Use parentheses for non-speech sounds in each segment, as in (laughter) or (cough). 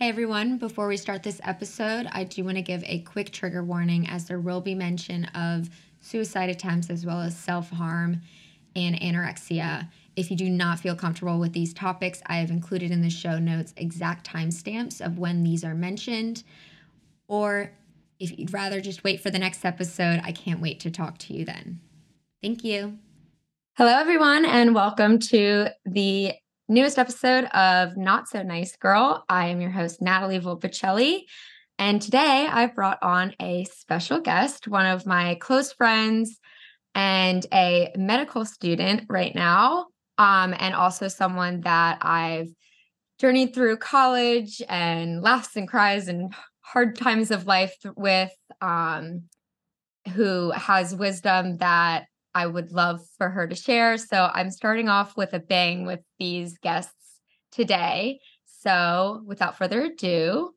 Hey everyone, before we start this episode, I do want to give a quick trigger warning as there will be mention of suicide attempts as well as self harm and anorexia. If you do not feel comfortable with these topics, I have included in the show notes exact timestamps of when these are mentioned. Or if you'd rather just wait for the next episode, I can't wait to talk to you then. Thank you. Hello, everyone, and welcome to the newest episode of Not So Nice Girl. I am your host, Natalie Volpicelli. And today I've brought on a special guest, one of my close friends and a medical student right now, um, and also someone that I've journeyed through college and laughs and cries and hard times of life with, um, who has wisdom that I would love for her to share. So I'm starting off with a bang with these guests today. So without further ado,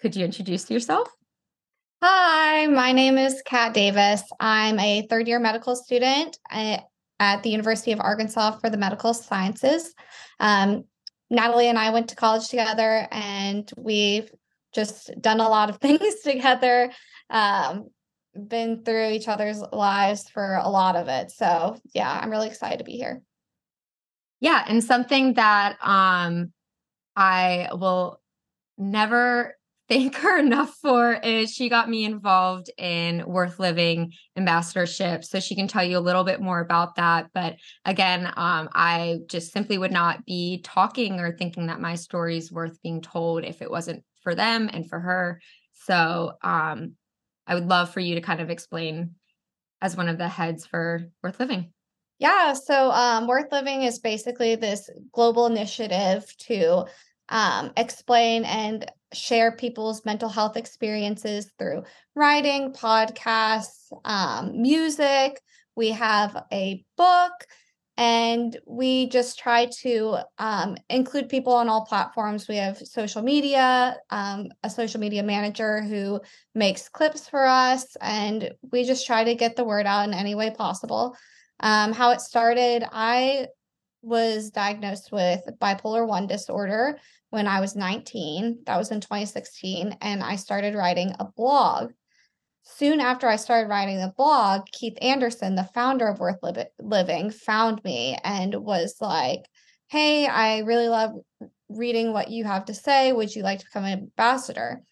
could you introduce yourself? Hi, my name is Cat Davis. I'm a third year medical student at, the University of Arkansas for the medical sciences. Um, Natalie and I went to college together and we've just done a lot of (laughs) things together. Um, been through each other's lives for a lot of it. So yeah, I'm really excited to be here. Yeah, and something that um I will never (laughs) thank her enough for is she got me involved in Worth Living ambassadorship. So she can tell you a little bit more about that. But again, um, I just simply would not be talking or thinking that my story is worth being told if it wasn't for them and for her. So um, I would love for you to kind of explain as one of the heads for Worth Living. Yeah, so um, Worth Living is basically this global initiative to um, explain and share people's mental health experiences through writing, podcasts, um, music. We have a book and we just try to um, include people on all platforms. We have social media um, a social media manager who makes clips for us and we just try to get the word out in any way possible. Um, how it started i was diagnosed with bipolar 1 disorder when i was 19 that was in 2016 and i started writing a blog soon after I started writing the blog, Keith Anderson, the founder of Worth Living, found me and was like, Hey, I really love reading what you have to say. Would you like to become an ambassador?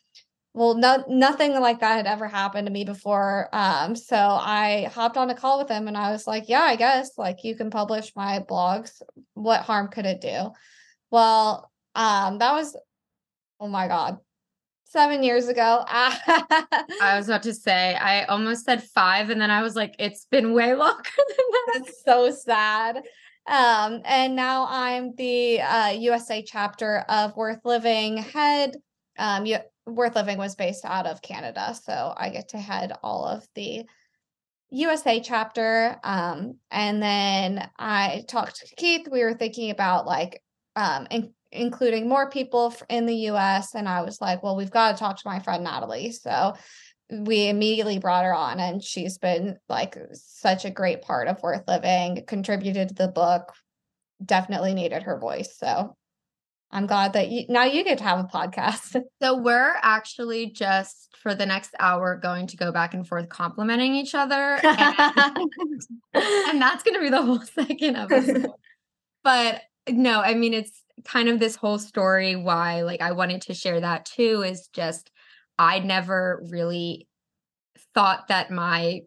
Well, no, nothing like that had ever happened to me before. Um, so I hopped on a call with him and I was like, Yeah, I guess like you can publish my blogs. What harm could it do? Well, um, that was, oh my God, seven years ago. (laughs) I was about to say, I almost said five, and then I was like, it's been way (laughs) longer than that. That's so sad. Um, and now I'm the uh, USA chapter of Worth Living head. Um, you, Worth Living was based out of Canada, so I get to head all of the USA chapter. Um, and then I talked to Keith. We were thinking about like um, in- including more people in the US. And I was like, well, we've got to talk to my friend Natalie. So we immediately brought her on, and she's been like such a great part of Worth Living, contributed to the book, definitely needed her voice. So I'm glad that you, now you get to have a podcast. (laughs) So we're actually just for the next hour going to go back and forth complimenting each other. And, (laughs) and that's going to be the whole second episode. (laughs) but no, I mean, it's kind of this whole story why like I wanted to share that too is just I never really thought that my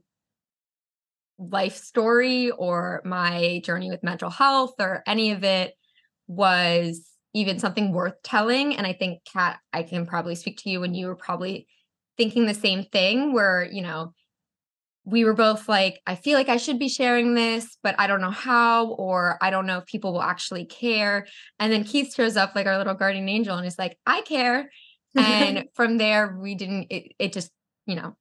life story or my journey with mental health or any of it was even something worth telling and I think Cat I can probably speak to you when you were probably thinking the same thing where you know we were both like, I feel like I should be sharing this, but I don't know how, or I don't know if people will actually care. And then Keith shows up like our little guardian angel and is like, I care. and (laughs) from there, we didn't, it, it just, you know,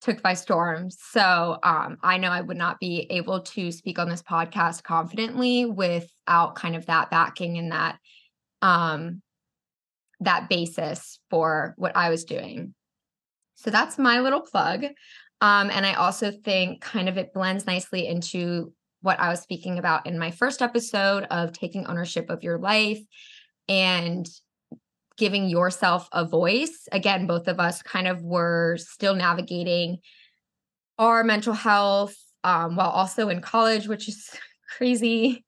took by storm. So um, I know I would not be able to speak on this podcast confidently without kind of that backing and that um that basis for what I was doing. So that's my little plug. Um, and I also think kind of it blends nicely into what I was speaking about in my first episode of taking ownership of your life and giving yourself a voice. Again, both of us kind of were still navigating our mental health um, while also in college, which is (laughs) crazy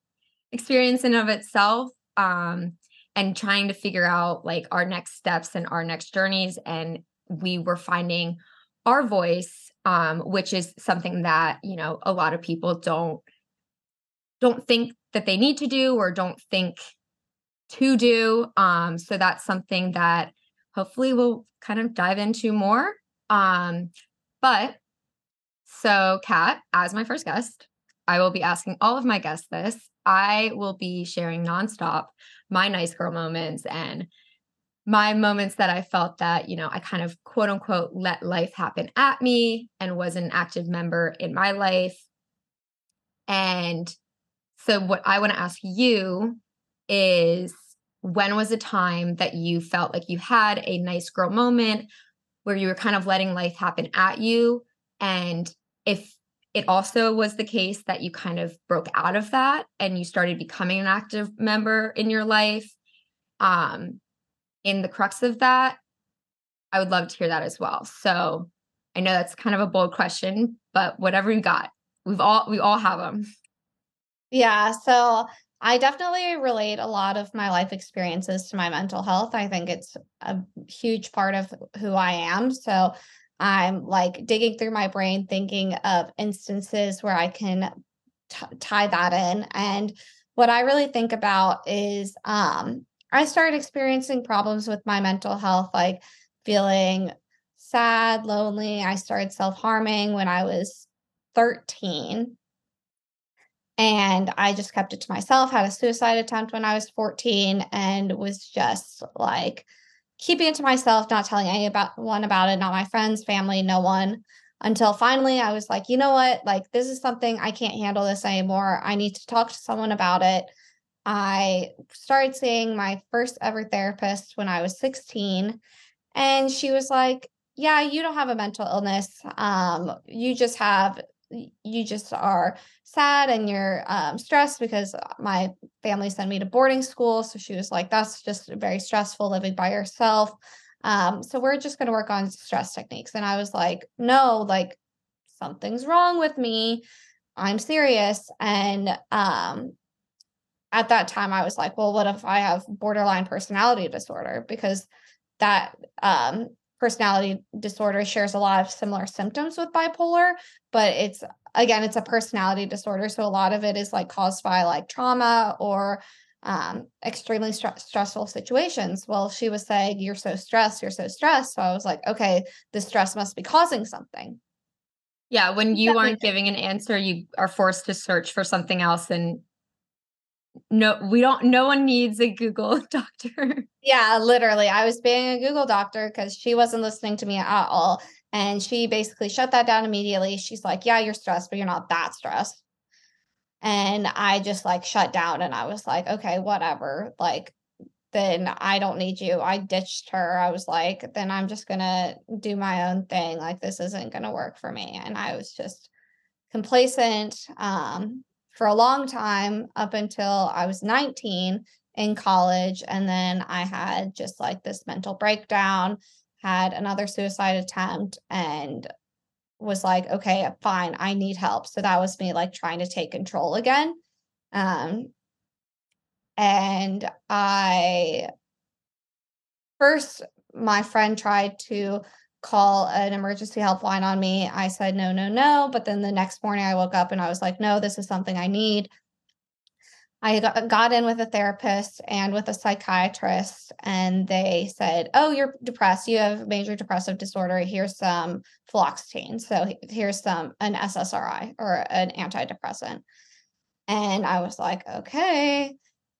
experience in of itself. Um, and trying to figure out like our next steps and our next journeys. And we were finding our voice, um, which is something that, you know, a lot of people don't don't think that they need to do or don't think to do. Um, so that's something that hopefully we'll kind of dive into more. Um, but so, Cat, as my first guest, I will be asking all of my guests this. I will be sharing nonstop my nice girl moments and my moments that I felt that, you know, I kind of quote unquote let life happen at me and was an active member in my life. And so, what I want to ask you is when was a time that you felt like you had a nice girl moment where you were kind of letting life happen at you? And if it also was the case that you kind of broke out of that and you started becoming an active member in your life, um, in the crux of that, I would love to hear that as well. So I know that's kind of a bold question, but whatever you got, we've all we all have them. Yeah. So I definitely relate a lot of my life experiences to my mental health. I think it's a huge part of who I am. So I'm like digging through my brain, thinking of instances where I can t- tie that in. And what I really think about is um, I started experiencing problems with my mental health, like feeling sad, lonely. I started self harming when I was 13 and I just kept it to myself. Had a suicide attempt when I was 14 and was just like keeping it to myself, not telling anyone about it, not my friends, family, no one. Until finally I was like, you know what? Like, this is something I can't handle this anymore. I need to talk to someone about it. I started seeing my first ever therapist when I was 16. And she was like, Yeah, you don't have a mental illness. Um, you just have you just are sad and you're um, stressed because my family sent me to boarding school. So she was like, that's just very stressful living by yourself. Um, so we're just going to work on stress techniques. And I was like, no, like something's wrong with me. I'm serious. And um, at that time, I was like, well, what if I have borderline personality disorder? Because that um, personality disorder shares a lot of similar symptoms with bipolar, but it's again, it's a personality disorder. So a lot of it is like caused by like trauma or um, extremely st- stressful situations. Well, she was saying, You're so stressed, you're so stressed. So I was like, Okay, the stress must be causing something. Yeah, when you aren't giving an answer, you are forced to search for something else and no we don't no one needs a google (laughs) doctor. Yeah literally i was being a google doctor because she wasn't listening to me at all and she basically shut that down immediately. She's like yeah you're stressed but you're not that stressed. And i just like shut down and i was like okay whatever like then i don't need you. I ditched her. I was like then i'm just gonna do my own thing like this isn't gonna work for me. And i was just complacent um for a long time up until I was 19 in college. And then I had just like this mental breakdown, had another suicide attempt, and was like, okay, fine, I need help. So that was me like trying to take control again. Um, and I first, my friend tried to call an emergency helpline on me. I said, no, no, no. But then the next morning I woke up and I was like, no, this is something I need. I got in with a therapist and with a psychiatrist, and they said, Oh, you're depressed. You have major depressive disorder. Here's some fluoxetine. So here's some, an SSRI or an antidepressant. And I was like, Okay.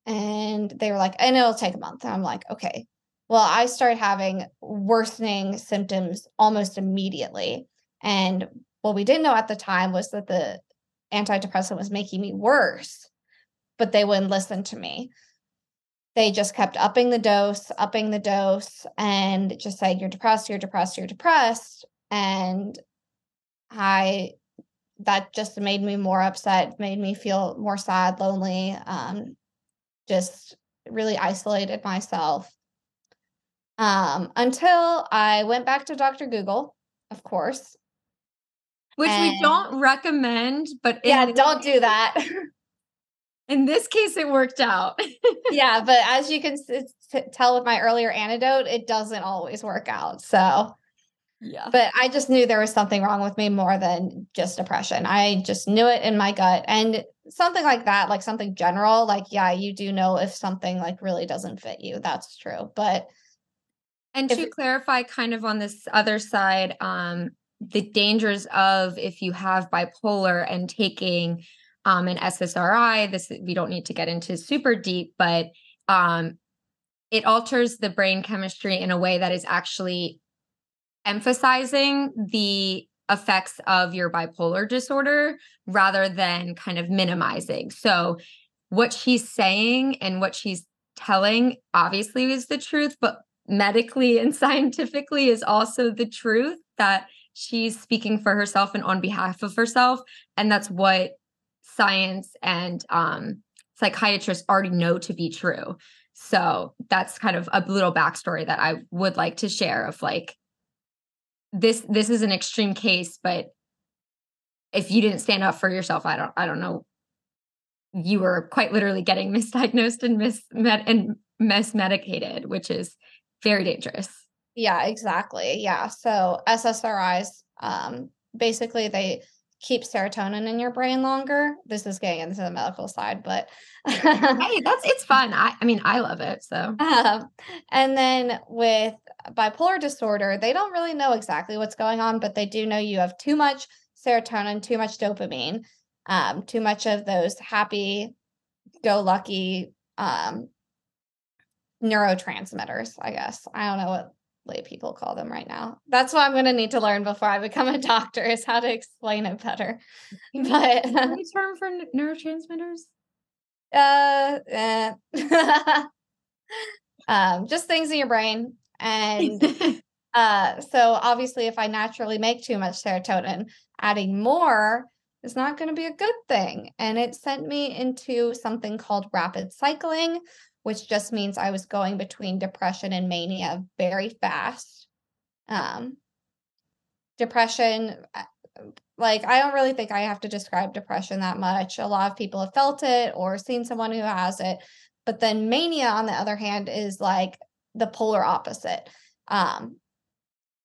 And they were like, And it'll take a month. I'm like, Okay. Well, I started having worsening symptoms almost immediately. And what we didn't know at the time was that the antidepressant was making me worse, but they wouldn't listen to me. They just kept upping the dose, upping the dose, and just said, You're depressed, you're depressed, you're depressed. And I, that just made me more upset, made me feel more sad, lonely, um, just really isolated myself Um, until I went back to Dr. Google, of course. Which and, we don't recommend, but yeah, don't do that. (laughs) In this case, it worked out. (laughs) yeah, but as you can tell with my earlier antidote, it doesn't always work out. So, yeah. But I just knew there was something wrong with me more than just depression. I just knew it in my gut. And something like that, like something general, like, yeah, you do know if something like really doesn't fit you. That's true. But, and to clarify, kind of on this other side, um, the dangers of if you have bipolar and taking um, an SSRI. This we don't need to get into super deep, but um, it alters the brain chemistry in a way that is actually emphasizing the effects of your bipolar disorder rather than kind of minimizing. So, what she's saying and what she's telling obviously is the truth, but medically and scientifically is also the truth that she's speaking for herself and on behalf of herself. And that's what science and um, psychiatrists already know to be true. So that's kind of a little backstory that I would like to share of like this this is an extreme case, but if you didn't stand up for yourself, I don't I don't know. You were quite literally getting (laughs) misdiagnosed and mis and mismedicated, which is very dangerous. Yeah, exactly. Yeah. So SSRIs, um, basically they keep serotonin in your brain longer. This is getting into the medical side, but (laughs) hey, that's it's fun. I, I mean, I love it. So, um, and then with bipolar disorder, they don't really know exactly what's going on, but they do know you have too much serotonin, too much dopamine, um, too much of those happy go lucky um, neurotransmitters, I guess. I don't know what lay people call them right now. That's what I'm going to need to learn before I become a doctor is how to explain it better. But any (laughs) term for neurotransmitters? Uh, eh. (laughs) um, just things in your brain, and (laughs) uh, so obviously, if I naturally make too much serotonin, adding more is not going to be a good thing. And it sent me into something called rapid cycling, which just means I was going between depression and mania very fast. Um, depression, uh, like, I don't really think I have to describe depression that much. A lot of people have felt it or seen someone who has it. But then mania, on the other hand, is like the polar opposite. Um,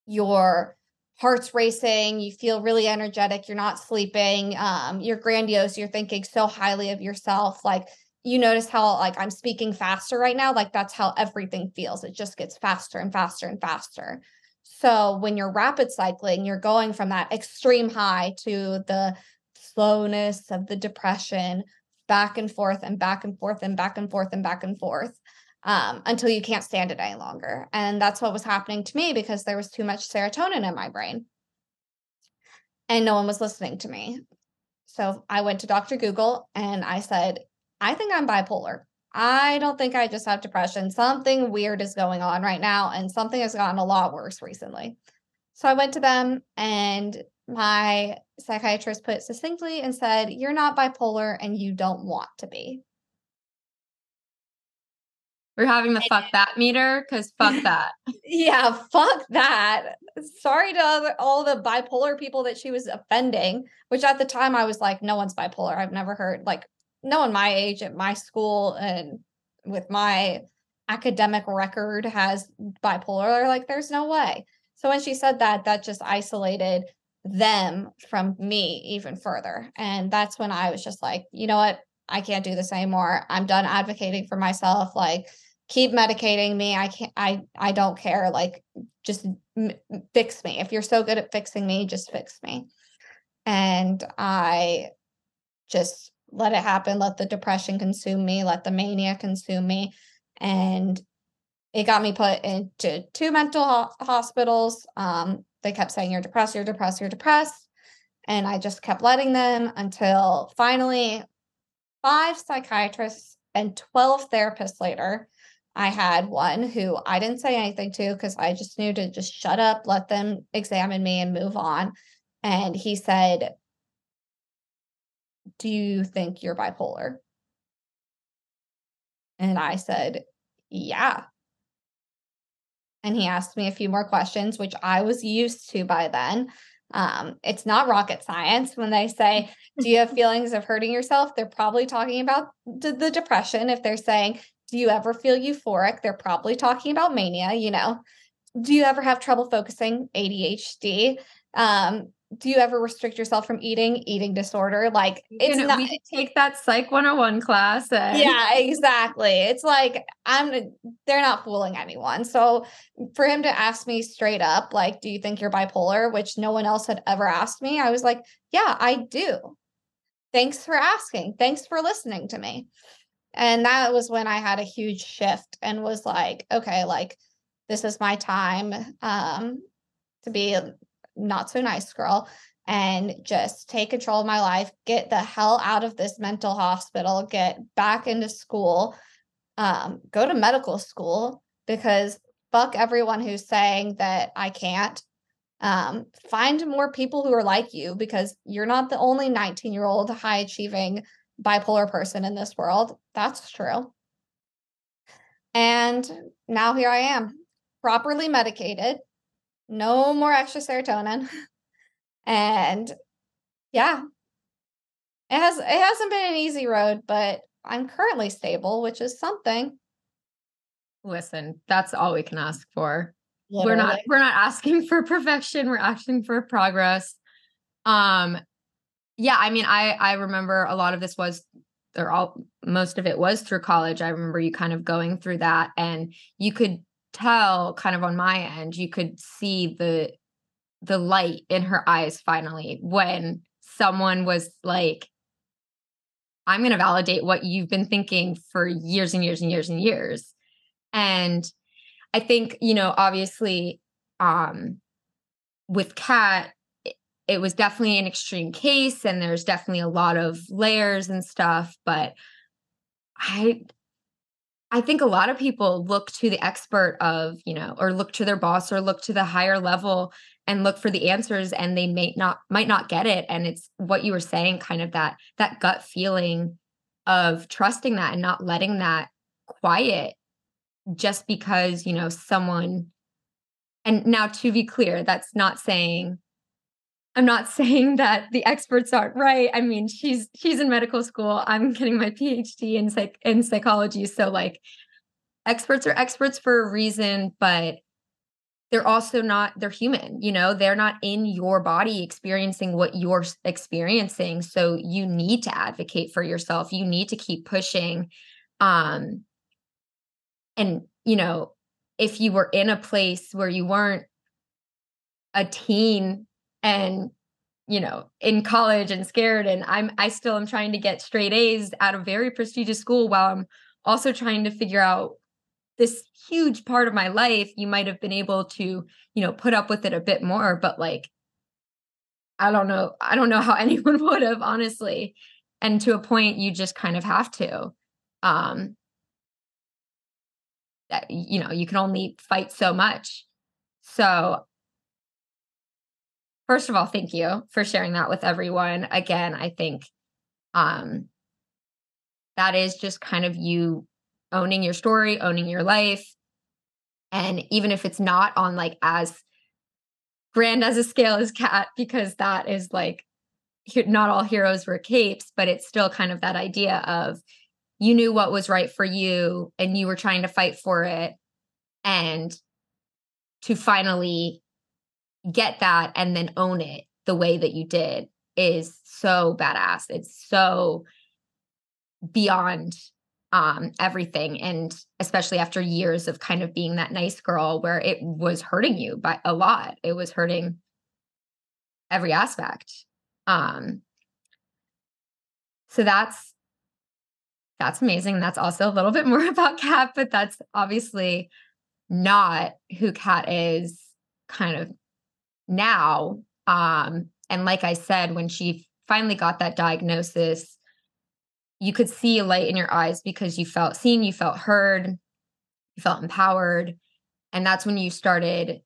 your heart's racing, you feel really energetic, you're not sleeping, um, you're grandiose, you're thinking so highly of yourself. Like, you notice how like I'm speaking faster right now, like that's how everything feels. It just gets faster and faster and faster. So when you're rapid cycling, you're going from that extreme high to the slowness of the depression back and forth and back and forth and back and forth and back and forth um, until you can't stand it any longer. And that's what was happening to me because there was too much serotonin in my brain. And no one was listening to me. So I went to Dr. Google and I said, I think I'm bipolar. I don't think I just have depression. Something weird is going on right now, and something has gotten a lot worse recently. So I went to them, and my psychiatrist put succinctly and said, You're not bipolar and you don't want to be. We're having the fuck that meter because fuck (laughs) that. yeah, fuck that. Sorry to all the bipolar people that she was offending, which at the time I was like, no one's bipolar. I've never heard, like, no one my age at my school and with my academic record has bipolar like there's no way. So when she said that that just isolated them from me even further. And that's when i was just like you know what? I can't do this anymore. I'm done advocating for myself. Like keep medicating me. I can't i i don't care. Like just m- fix me. If you're so good at fixing me just fix me. And i just let it happen, let the depression consume me, let the mania consume me. And it got me put into two mental ho- hospitals. Um, they kept saying, You're depressed, you're depressed, you're depressed. And I just kept letting them until finally, five psychiatrists and 12 therapists later, I had one who I didn't say anything to because I just knew to just shut up, let them examine me and move on. And he said, do you think you're bipolar? And I said, Yeah. and he asked me a few more questions, which I was used to by then. Um, it's not rocket science when they say, Do you have (laughs) feelings of hurting yourself? They're probably talking about the, the depression. If they're saying, Do you ever feel euphoric? They're probably talking about mania, you know. Do you ever have trouble focusing? ADHD. Um, do you ever restrict yourself from eating? Eating disorder? Like it's you know, not we take that psych 101 class and... yeah exactly. It's like i'm they're not fooling anyone. So for him to ask me straight up like do you think you're bipolar? which no one else had ever asked me i was like yeah i do. Thanks for asking. Thanks for listening to me. And that was when i had a huge shift and was like okay like this is my time um to be not so nice girl and just take control of my life, get the hell out of this mental hospital, get back into school, um, go to medical school because fuck everyone who's saying that I can't. Um, find more people who are like you because you're not the only 19 year old high achieving bipolar person in this world. That's true. And now here I am, properly medicated, no more extra serotonin. (laughs) and yeah, it has it hasn't been an easy road, but I'm currently stable, which is something. Listen, that's all we can ask for. Literally. We're not we're not asking (laughs) for perfection, we're asking for progress. Um yeah, I mean I I remember a lot of this was or all most of it was through college. I remember you kind of going through that and you could tell kind of on my end you could see the the light in her eyes finally when someone was like i'm going to validate what you've been thinking for years and years and years and years. And i think you know obviously um with kat it was definitely an extreme case and there's definitely a lot of layers and stuff but i I think a lot of people look to the expert of, you know, or look to their boss or look to the higher level and look for the answers and they may not might not get it. And it's what you were saying kind of that that gut feeling of trusting that and not letting that quiet just because, you know, someone and now to be clear, that's not saying I'm not (laughs) saying that the experts aren't right. I mean, she's she's in medical school. I'm getting my PhD in psych in psychology. So like experts are experts for a reason, but they're also not they're human, you know, they're not in your body experiencing what you're experiencing. So you need to advocate for yourself. You need to keep pushing. Um and you know, if you were in a place where you weren't a teen and you know in college and scared and i'm i still am trying to get straight a's at a very prestigious school while i'm also trying to figure out this huge part of my life you might have been able to you know put up with it a bit more but like i don't know i don't know how (laughs) anyone would have honestly and to a point you just kind of have to um that you know you can only fight so much. So first of all, thank you for sharing that with everyone. Again, I think um that is just kind of you owning your story, owning your life. And even if it's not on like as grand as a scale as cat, because that is like not all heroes wear capes, but it's still kind of that idea of you knew what was right for you and you were trying to fight for it. And to finally get that and then own it the way that you did is so badass. It's so beyond um everything and especially after years of kind of being that nice girl where it was hurting you by a lot. It was hurting every aspect. Um so that's that's amazing. That's also a little bit more (laughs) about Cat, but that's obviously not who Cat is kind of now um and like i said when she finally got that diagnosis you could see a light in your eyes because you felt seen you felt heard you felt empowered and that's when you started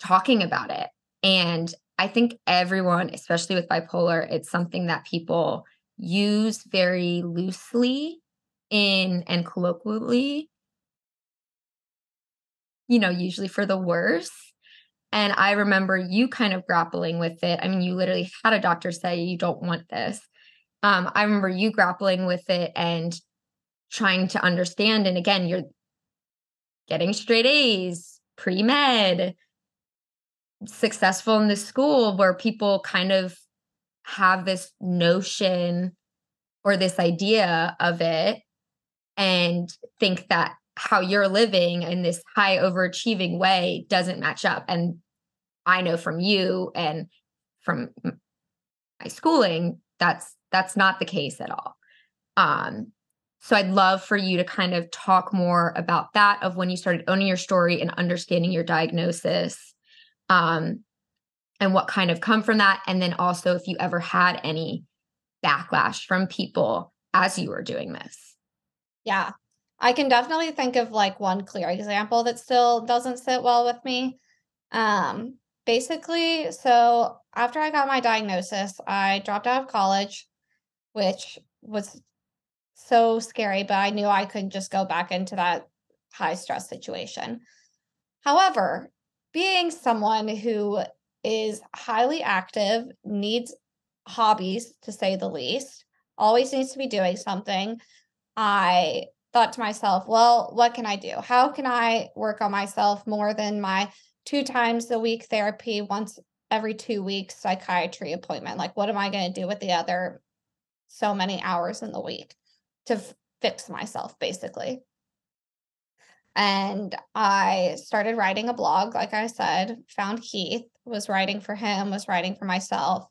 talking about it and i think everyone especially with bipolar it's something that people use very loosely in and colloquially you know, usually for the worse. And I remember you kind of grappling with it. I mean, you literally had a doctor say you don't want this. Um, I remember you grappling with it and trying to understand. And again, you're getting straight A's, pre med, successful in the school where people kind of have this notion or this idea of it and think that how you're living in this high overachieving way doesn't match up. And I know from you and from my schooling, that's that's not the case at all. Um, so I'd love for you to kind of talk more about that of when you started owning your story and understanding your diagnosis. Um, and what kind of come from that. And then also if you ever had any backlash from people as you were doing this. Yeah. I can definitely think of like one clear example that still doesn't sit well with me. Um, basically, so after I got my diagnosis, I dropped out of college, which was so scary, but I knew I couldn't just go back into that high stress situation. However, being someone who is highly active, needs hobbies to say the least, always needs to be doing something. I thought to myself, well, what can I do? How can I work on myself more than my two times a week therapy, once every two weeks psychiatry appointment? Like, what am I going to do with the other so many hours in the week to f- fix myself, basically? And I started writing a blog, like I said, found Keith, was writing for him, was writing for myself,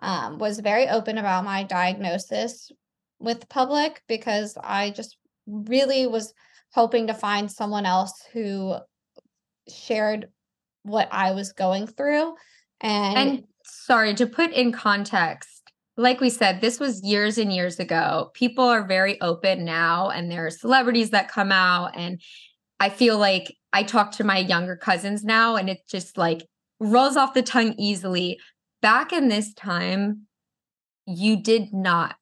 um, was very open about my diagnosis with public because I just really was hoping to find someone else who shared what I was going through. And, and sorry, to put in context, like we said, this was years and years ago. People are very open now, and there are celebrities that come out. And I feel like I talk to my younger cousins now, and it's just like rolls off the tongue easily. Back in this time, you did not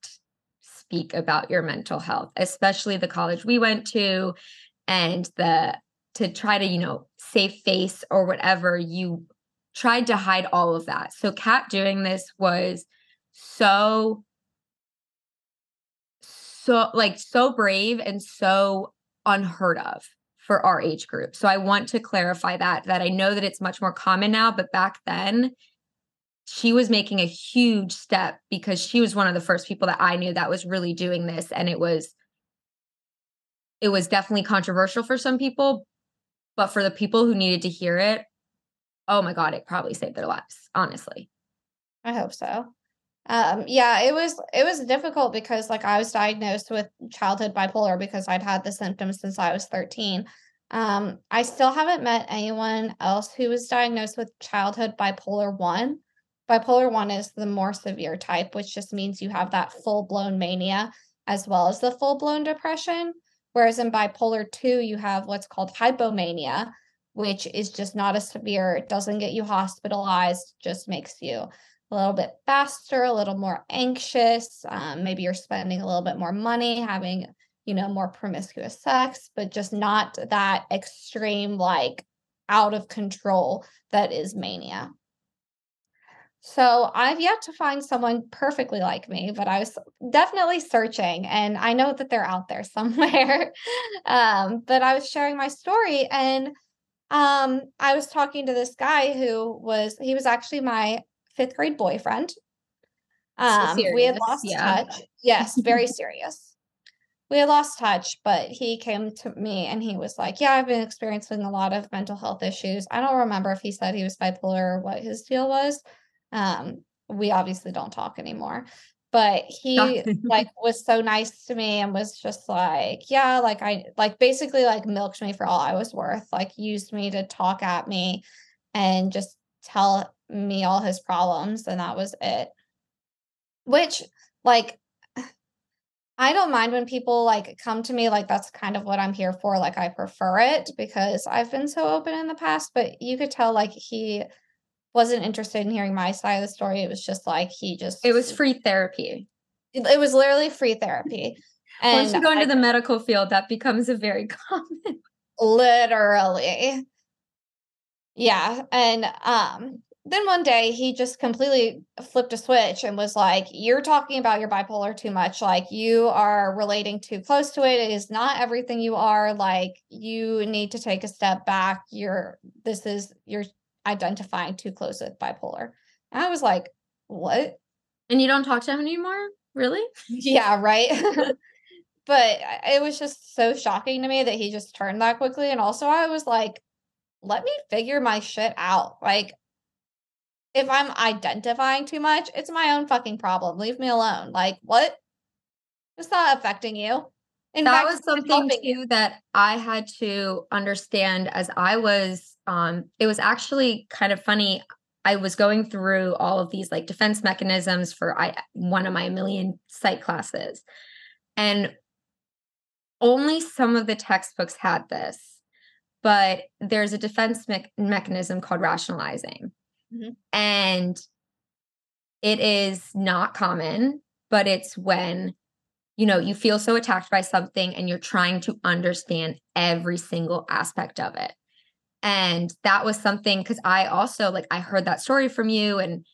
speak about your mental health, especially the college we went to and the to try to, you know, save face or whatever, you tried to hide all of that. So Cat doing this was so so like so brave and so unheard of for our age group. So I want to clarify that that I know that it's much more common now, but back then she was making a huge step because she was one of the first people that I knew that was really doing this and it was it was definitely controversial for some people, but for the people who needed to hear it, oh my god, it probably saved their lives, honestly. I hope so. Um, yeah, it was it was difficult because like I was diagnosed with childhood bipolar because I'd had the symptoms since I was 13. Um, I still haven't met anyone else who was diagnosed with childhood bipolar 1. Bipolar 1 is the more severe type, which just means you have that full-blown mania as well as the full-blown depression. Whereas in bipolar 2, you have what's called hypomania, which is just not as severe. It doesn't get you hospitalized, just makes you a little bit faster, a little more anxious. Um, maybe you're spending a little bit more money, having, you know, more promiscuous sex, but just not that extreme, like out of control that is mania. So I've yet to find someone perfectly like me, but I was definitely searching and I know that they're out there (laughs) somewhere. um, but I was sharing my story and um, I was talking to this guy who was he was actually my fifth grade boyfriend. Um, so we had lost yeah. touch. Yes, very (laughs) serious. We had lost touch, but he came to me and he was like, Yeah, I've been experiencing a lot of mental health issues. I don't remember if he said he was bipolar or what his deal was. Um, we obviously don't talk anymore. But he like was so nice to me and was just like, yeah, like I like basically like milked me for all I was worth, like used me to talk at me and just tell me all his problems and that was it. Which like I don't mind when people like come to me like that's kind of what I'm here for. Like I prefer it because I've been so open in the past, but you could tell like he wasn't interested in hearing my side of the story. It was just like he just It was free therapy. It, it was literally free therapy. And (laughs) Once you go into I, the medical field, that becomes a very (laughs) common. Literally. Yeah. And um then one day he just completely flipped a switch and was like, You're talking about your bipolar too much. Like, you are relating too close to it. It is not everything you are. Like, you need to take a step back. You're, this is, you're identifying too close with bipolar. And I was like, What? And you don't talk to him anymore? Really? (laughs) Yeah, right. (laughs) but it was just so shocking to me that he just turned that quickly. And also, I was like, let me figure my shit out. Like, if I'm identifying too much, it's my own fucking problem. Leave me alone. Like, what? It's not affecting you. In that fact, was something too that I had to understand as I was um it was actually kind of funny. I was going through all of these like defense mechanisms for I one of my million psych classes. And only some of the textbooks had this. But there's a defense me- mechanism called rationalizing. Mm-hmm. And it is not common, but it's when you know you feel so attacked by something and you're trying to understand every single aspect of it. And that was something because I also like I heard that story from you and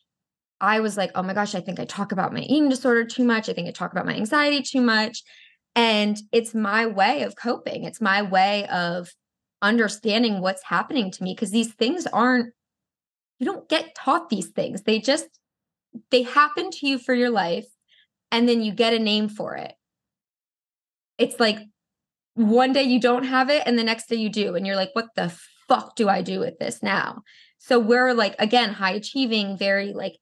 I was like, oh my gosh, I think I talk about my eating disorder too much. I think I talk about my anxiety too much. And it's my way of coping. It's my way of understanding what's happening to me because these things aren't you don't get taught these things. They just they happen to you for your life and then you get a name for it. It's like one day you don't have it and the next day you do and you're like what the fuck do I do with this now? So we're like again high achieving, very like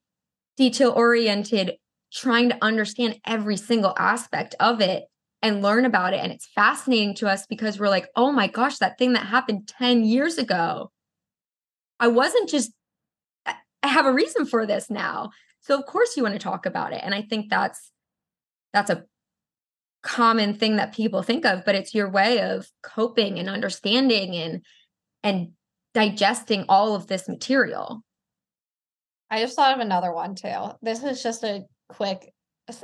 detail oriented, trying to understand every single aspect of it and learn about it and it's fascinating to us because we're like, "Oh my gosh, that thing that happened 10 years ago. I wasn't just I have a reason for this now. So of course you want to talk about it. And I think that's that's a common thing that people think of, but it's your way of coping and understanding and and digesting all of this material. I just thought of another one too. This is just a quick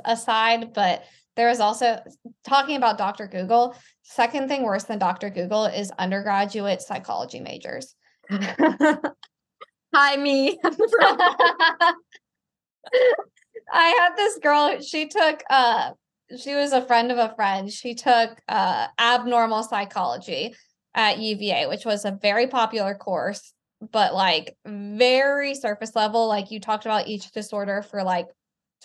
aside, but there is also talking about Dr. Google. Second thing worse than Dr. Google is undergraduate psychology majors. (laughs) Hi, me. (laughs) (laughs) I had this girl, she took uh she was a friend of a friend. She took uh abnormal psychology at UVA, which was a very popular course, but like very surface level. Like you talked about each disorder for like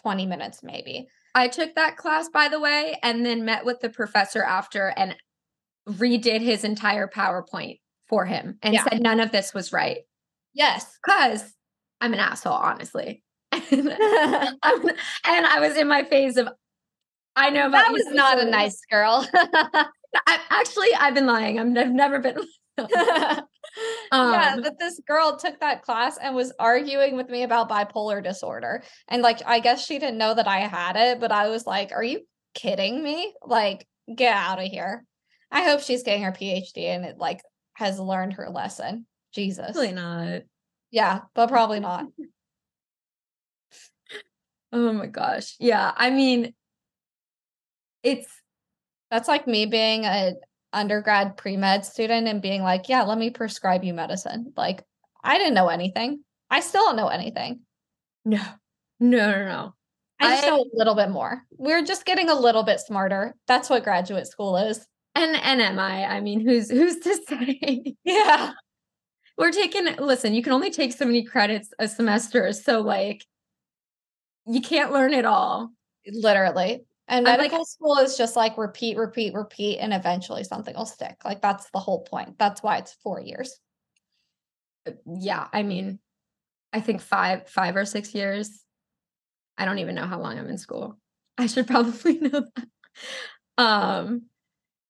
20 minutes, maybe. I took that class, by the way, and then met with the professor after and redid his entire PowerPoint for him and yeah. said none of this was right. Yes. Because I'm an asshole, honestly. (laughs) and I was in my phase of, I know that was not a nice girl. (laughs) I, actually, I've been lying. i have never been. (laughs) um, yeah, that this girl took that class and was arguing with me about bipolar disorder. And like, I guess she didn't know that I had it, but I was like, are you kidding me? Like, get out of here. I hope she's getting her PhD and it like has learned her lesson. Jesus. Probably not. Yeah, but probably not. Oh my gosh. Yeah. I mean, it's that's like me being a undergrad pre-med student and being like, yeah, let me prescribe you medicine. Like, I didn't know anything. I still don't know anything. No, no, no, no. I just I, know a little bit more. We're just getting a little bit smarter. That's what graduate school is. And and am I? I mean, who's who's to (laughs) say? Yeah we're taking listen you can only take so many credits a semester so like you can't learn it all. Literally. And medical like, school is just like repeat repeat repeat and eventually something will stick. Like that's the whole point. That's why it's four years. Uh, yeah i mean i think five five or six years. I don't even know how long i'm in school. I should (laughs) probably know that. Um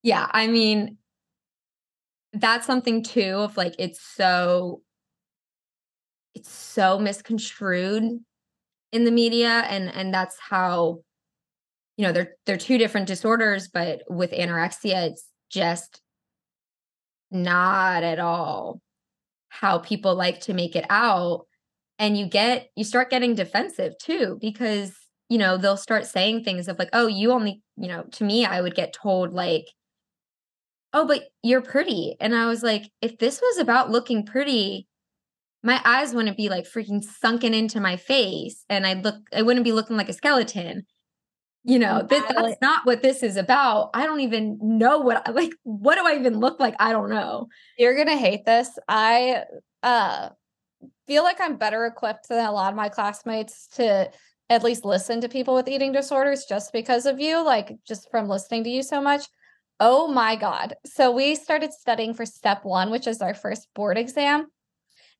yeah i mean that's something too of like it's so it's so misconstrued in the media and and that's how you know they're they're two different disorders but with anorexia it's just not at all how people like to make it out and you get you start getting defensive too because you know they'll start saying things of like oh you only you know to me i would get told like oh, but you're pretty. And I was like, if this was about looking pretty, my eyes wouldn't be like freaking sunken into my face and I'd look I wouldn't be looking like a skeleton. You know, this, that's not what this is about. I don't even know what like what do I even look like? I don't know. You're going to hate this. I uh feel like I'm better equipped than a lot of my classmates to at least listen to people with eating disorders just because of you, like just from listening to you so much. Oh my God. So we started studying for step one, which is our first board exam.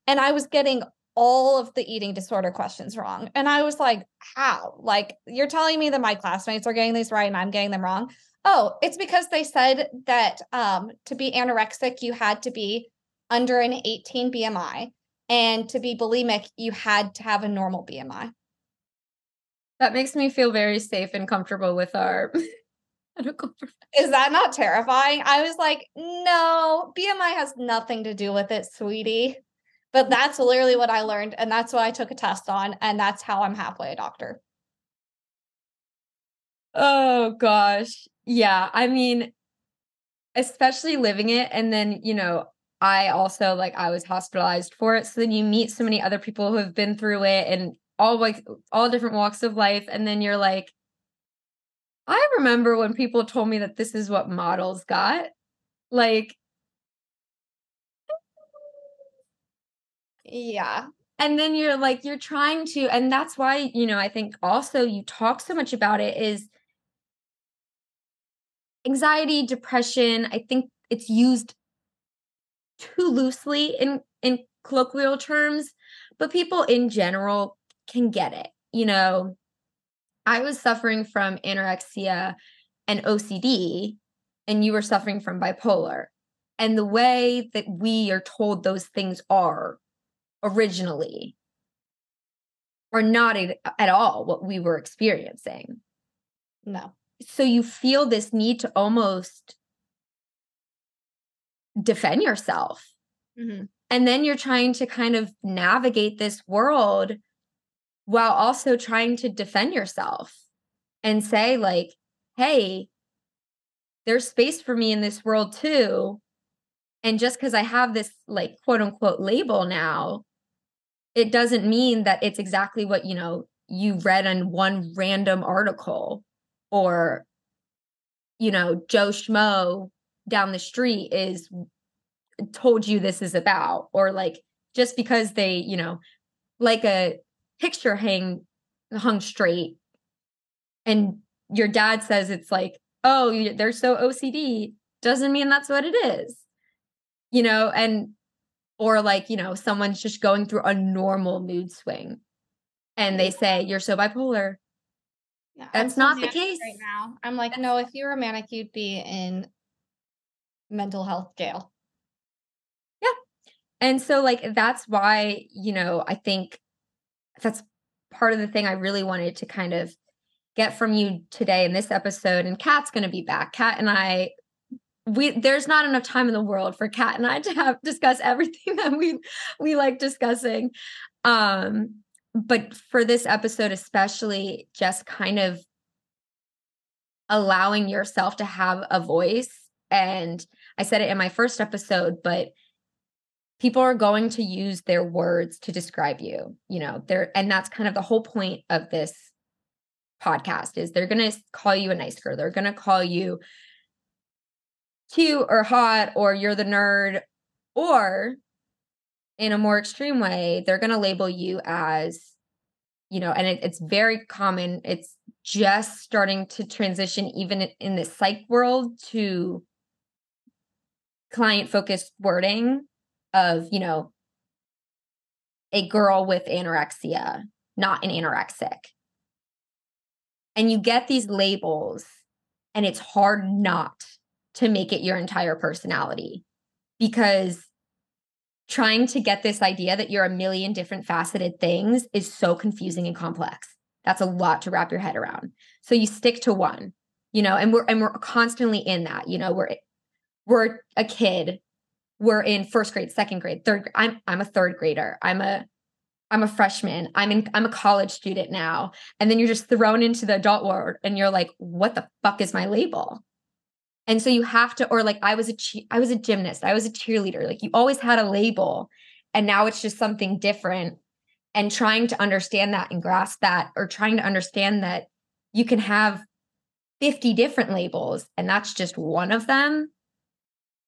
And I was getting all of the eating disorder questions wrong. And I was like, how? Like, you're telling me that my classmates are getting these right and I'm getting them wrong. Oh, it's because they said that um, to be anorexic, you had to be under an 18 BMI. And to be bulimic, you had to have a normal BMI. That makes me feel very safe and comfortable with our (laughs) medical Is that not terrifying? I was like, no, BMI has nothing to do with it, sweetie. But that's literally what I learned. And that's what I took a test on. And that's how I'm halfway a doctor. Oh, gosh. Yeah. I mean, especially living it. And then, you know, I also like I was hospitalized for it. So then you meet so many other people who have been through it and all like all different walks of life. And then you're like, I remember when people told me that this is what models got. Like, yeah. And then you're like, you're trying to, and that's why, you know, I think also you talk so much about it is anxiety, depression. I think it's used too loosely in in colloquial terms, but people in general can get it. You know, I was suffering from anorexia and OCD, and you were suffering from bipolar. And the way that we are told those things are originally are not at all what we were experiencing. No. So you feel this need to almost defend yourself. Mm-hmm. And then you're trying to kind of navigate this world while also trying to defend yourself and say, like, hey, there's space for me in this world too. And just because I have this, like, quote unquote label now, it doesn't mean that it's exactly what, you know, you read in one random article or, you know, Joe Schmo down the street is told you this is about or like just because they you know like a picture hang hung straight and your dad says it's like oh they're so ocd doesn't mean that's what it is you know and or like you know someone's just going through a normal mood swing and they say you're so bipolar yeah, that's not the case right now i'm like no if you were manic you'd be in mental health jail. Yeah. And so, like, that's why, you know, I think that's part of the thing I really wanted to kind of get from you today in this episode. And Cat's going to be back. Cat and I, we there's not enough time in the world for Cat and I to have discuss everything (laughs) that we we like discussing. Um, but for this episode, especially, just kind of allowing yourself to have a voice and I said it in my first episode, but people are going to use their words to describe you, you know, they're, and that's kind of the whole point of this podcast is they're going to call you a nice girl. They're going to call you cute or hot or you're the nerd or in a more extreme way, they're going to label you as you know, and it, it's very common. It's just starting to transition, even in the psych world, to client focused wording of, you know, a girl with anorexia, not an anorexic. And you get these labels, and it's hard not to make it your entire personality because trying to get this idea that you're a million different faceted things is so confusing and complex. That's a lot to wrap your head around. So you stick to one, you know, and we're and we're constantly in that, you know, we're we're a kid we're in first grade second grade third i'm i'm a third grader i'm a i'm a freshman i'm in i'm a college student now and then you're just thrown into the adult world and you're like what the fuck is my label and so you have to or like i was a I was a gymnast i was a cheerleader like you always had a label and now it's just something different. And trying to understand that and grasp that or trying to understand that you can have 50 different labels and that's just one of them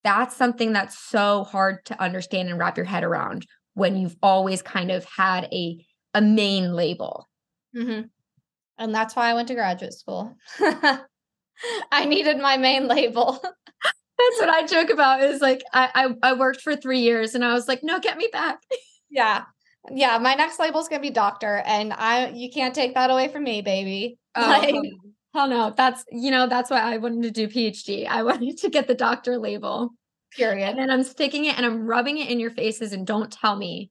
that's something that's so hard to understand and wrap your head around when you've always kind of had a a main label. Mm-hmm. and that's why i went to graduate school (laughs) (laughs) i needed my main label. (laughs) That's what i joke about is like I, I i worked for three years and i was like no get me back. (laughs) Yeah. Yeah my next label is gonna be doctor and i you can't take that away from me baby. Oh, like, hell no. that's you know that's why i wanted to do phd i wanted to get the doctor label. Period. And then i'm sticking it and i'm rubbing it in your faces and don't tell me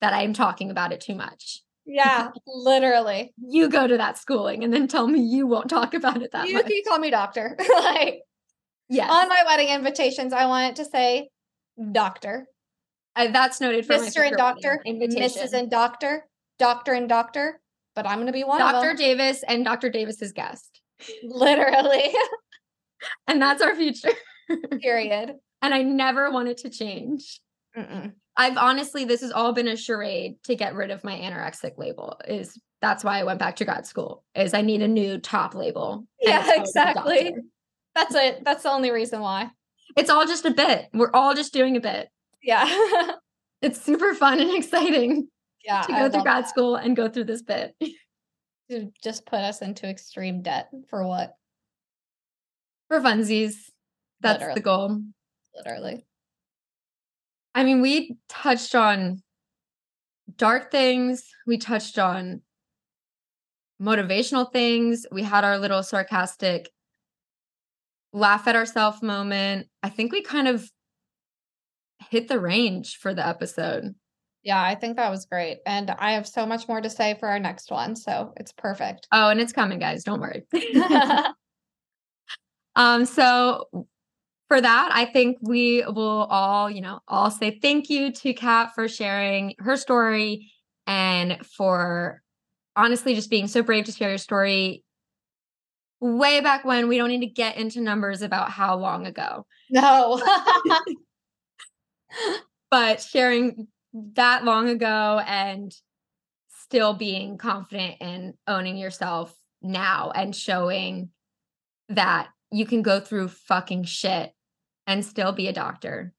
that i'm talking about it too much yeah literally. You go to that schooling and then tell me you won't talk about it that you much. can call me doctor. (laughs) Like yes. on my wedding invitations i want it to say doctor. Uh, that's noted for mr and doctor mrs and doctor doctor and doctor but i'm going to be one dr davis and dr davis's guest. Literally. (laughs) And that's our future. (laughs) Period. And i never want it to change. Mm-mm. I've honestly this has all been a charade to get rid of my anorexic label is that's why i went back to grad school is i need a new top label yeah exactly. That's it. That's the only reason why. It's all just a bit. We're all just doing a bit. Yeah. (laughs) It's super fun and exciting yeah to go through grad that. school and go through this bit. To just put us into extreme debt for what? For funsies. That's Literally. the goal. Literally. I mean, we touched on dark things, we touched on motivational things, we had our little sarcastic laugh at ourselves moment. I think we kind of hit the range for the episode. Yeah, I think that was great. And I have so much more to say for our next one. So it's perfect. Oh, and it's coming, guys. Don't worry. (laughs) (laughs) um, so for that, I think we will all, you know, all say thank you to Cat for sharing her story and for honestly just being so brave to share your story way back when. We don't need to get into numbers about how long ago. No. (laughs) but sharing that long ago and still being confident in owning yourself now and showing that you can go through fucking shit and still be a doctor.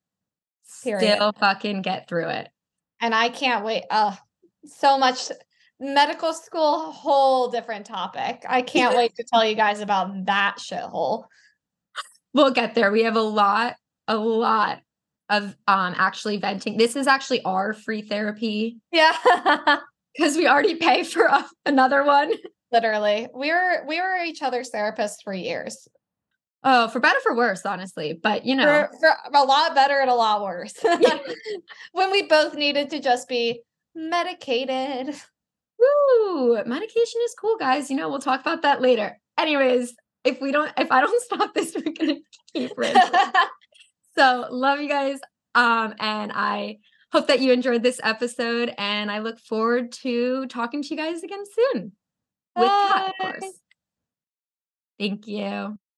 Period. Still fucking get through it. And I can't wait. Uh so much medical school, whole different topic. I can't (laughs) wait to tell you guys about that shithole. We'll get there. We have a lot, a lot of um actually venting. This is actually our free therapy. Yeah. (laughs) Cuz we already pay for a, another one. Literally. We were we were each other's therapists for years. Oh, for better for worse, honestly. But you know, for, for a lot better and a lot worse. (laughs) (laughs) when we both needed to just be medicated. Woo! Medication is cool, guys. You know, we'll talk about that later. Anyways, if we don't, if I don't (laughs) stop this, we're gonna keep it. so love you guys. Um, and I hope that you enjoyed this episode, and I look forward to talking to you guys again soon. With Cat, of course. Thank you.